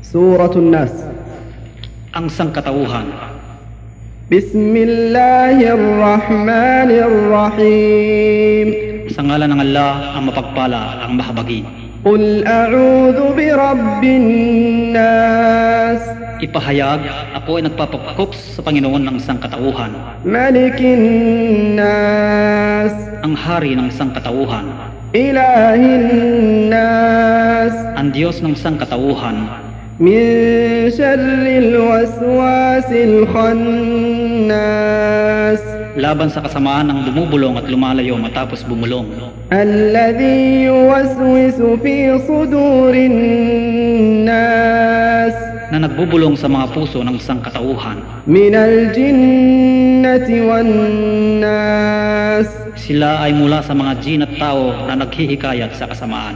Suratun Nas. Ang Sangkatauhan. Bismillahirrahmanirrahim. Sa ngalan ng Allah, ang mapagpala, ang mahabagi. Qul a'udhu bi rabbin nas. Ipahayag, ako ay nagpapakop sa Panginoon ng Sangkatauhan. Malikin nas. Ang hari ng Sangkatauhan. Ilahin nas. Ang Diyos ng Sangkatauhan. من شر الوسواس الخناس laban sa kasamaan ng bumubulong at lumalayo matapos bumulong, الذي يوسوس في صدور الناس na nagbubulong sa mga puso ng sangkatauhan. من الجنة والناس Sila ay mula sa mga jin at tao na naghihikayat sa kasamaan.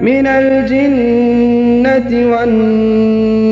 من الجنة والنار.